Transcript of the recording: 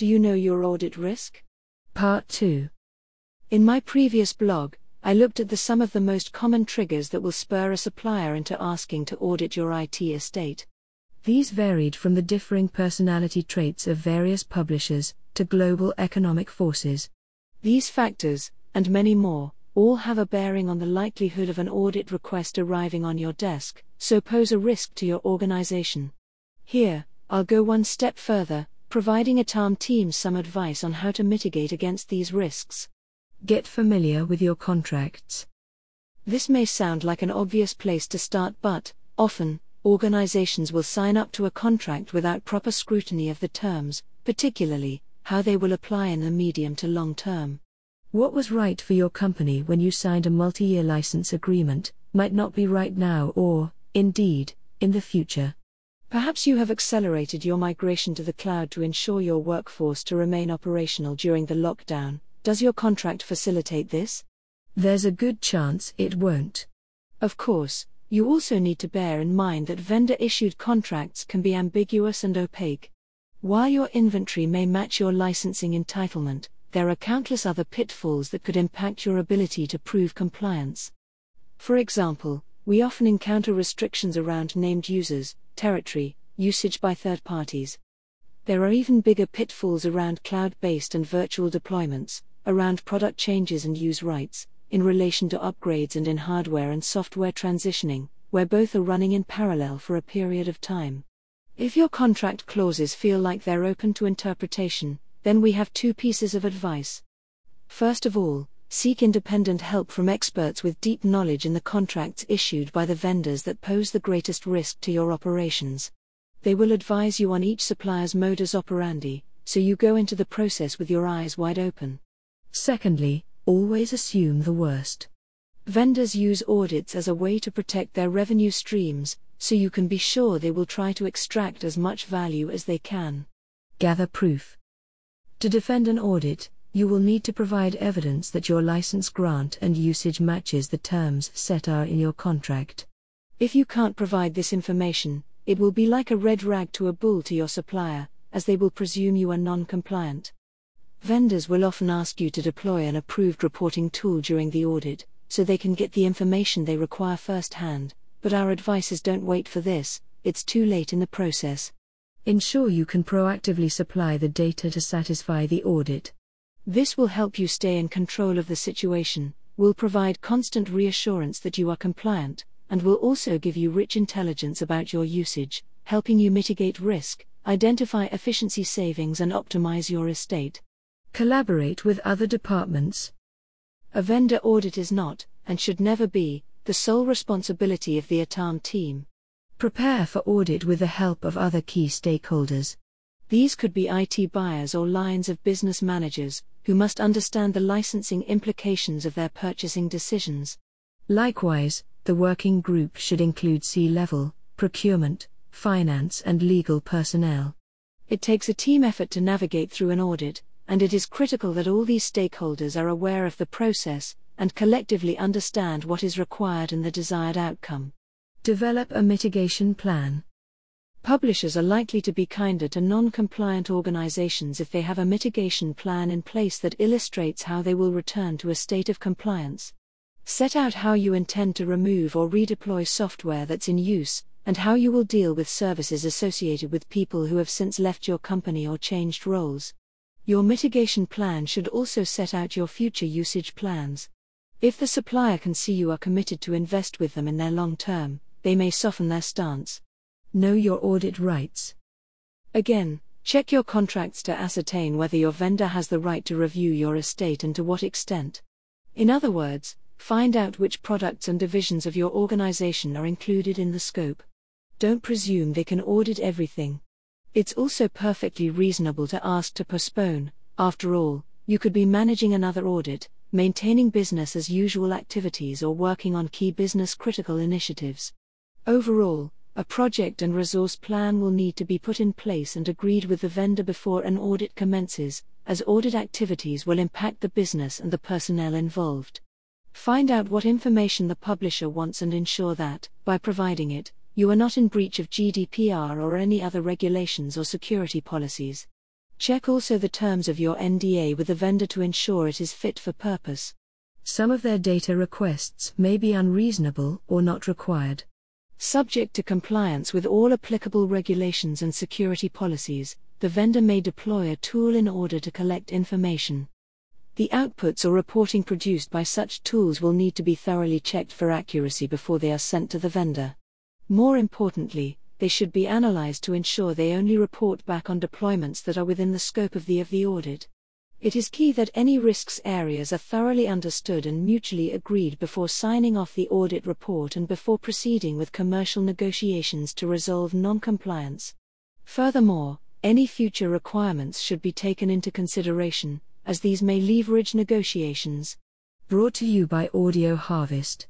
Do you know your audit risk? Part 2. In my previous blog, I looked at the some of the most common triggers that will spur a supplier into asking to audit your IT estate. These varied from the differing personality traits of various publishers to global economic forces. These factors, and many more, all have a bearing on the likelihood of an audit request arriving on your desk, so pose a risk to your organization. Here, I'll go one step further, providing ITAM teams some advice on how to mitigate against these risks. Get familiar with your contracts. This may sound like an obvious place to start, but, often, organizations will sign up to a contract without proper scrutiny of the terms, particularly how they will apply in the medium to long term. What was right for your company when you signed a multi year license agreement might not be right now or, indeed, in the future. Perhaps you have accelerated your migration to the cloud to ensure your workforce to remain operational during the lockdown. Does your contract facilitate this? There's a good chance it won't. Of course, you also need to bear in mind that vendor issued contracts can be ambiguous and opaque. While your inventory may match your licensing entitlement, there are countless other pitfalls that could impact your ability to prove compliance. For example, we often encounter restrictions around named users, territory, usage by third parties. There are even bigger pitfalls around cloud based and virtual deployments, around product changes and use rights, in relation to upgrades and in hardware and software transitioning, where both are running in parallel for a period of time. If your contract clauses feel like they're open to interpretation, then we have two pieces of advice. First of all, seek independent help from experts with deep knowledge in the contracts issued by the vendors that pose the greatest risk to your operations. They will advise you on each supplier's modus operandi, so you go into the process with your eyes wide open. Secondly, always assume the worst. Vendors use audits as a way to protect their revenue streams, so you can be sure they will try to extract as much value as they can. Gather proof. To defend an audit, you will need to provide evidence that your license grant and usage matches the terms set out in your contract. If you can't provide this information, it will be like a red rag to a bull to your supplier, as they will presume you are non compliant. Vendors will often ask you to deploy an approved reporting tool during the audit, so they can get the information they require firsthand, but our advice is don't wait for this, it's too late in the process. Ensure you can proactively supply the data to satisfy the audit. This will help you stay in control of the situation, will provide constant reassurance that you are compliant, and will also give you rich intelligence about your usage, helping you mitigate risk, identify efficiency savings, and optimize your estate. Collaborate with other departments. A vendor audit is not, and should never be, the sole responsibility of the ITAM team. Prepare for audit with the help of other key stakeholders. These could be IT buyers or lines of business managers, who must understand the licensing implications of their purchasing decisions. Likewise, the working group should include C level, procurement, finance, and legal personnel. It takes a team effort to navigate through an audit, and it is critical that all these stakeholders are aware of the process and collectively understand what is required and the desired outcome. Develop a mitigation plan. Publishers are likely to be kinder to non compliant organizations if they have a mitigation plan in place that illustrates how they will return to a state of compliance. Set out how you intend to remove or redeploy software that's in use, and how you will deal with services associated with people who have since left your company or changed roles. Your mitigation plan should also set out your future usage plans. If the supplier can see you are committed to invest with them in their long term, they may soften their stance. Know your audit rights. Again, check your contracts to ascertain whether your vendor has the right to review your estate and to what extent. In other words, find out which products and divisions of your organization are included in the scope. Don't presume they can audit everything. It's also perfectly reasonable to ask to postpone, after all, you could be managing another audit, maintaining business as usual activities, or working on key business critical initiatives. Overall, a project and resource plan will need to be put in place and agreed with the vendor before an audit commences, as audit activities will impact the business and the personnel involved. Find out what information the publisher wants and ensure that, by providing it, you are not in breach of GDPR or any other regulations or security policies. Check also the terms of your NDA with the vendor to ensure it is fit for purpose. Some of their data requests may be unreasonable or not required. Subject to compliance with all applicable regulations and security policies, the vendor may deploy a tool in order to collect information. The outputs or reporting produced by such tools will need to be thoroughly checked for accuracy before they are sent to the vendor. More importantly, they should be analyzed to ensure they only report back on deployments that are within the scope of the of the audit. It is key that any risks areas are thoroughly understood and mutually agreed before signing off the audit report and before proceeding with commercial negotiations to resolve non-compliance. Furthermore, any future requirements should be taken into consideration, as these may leverage negotiations. Brought to you by Audio Harvest.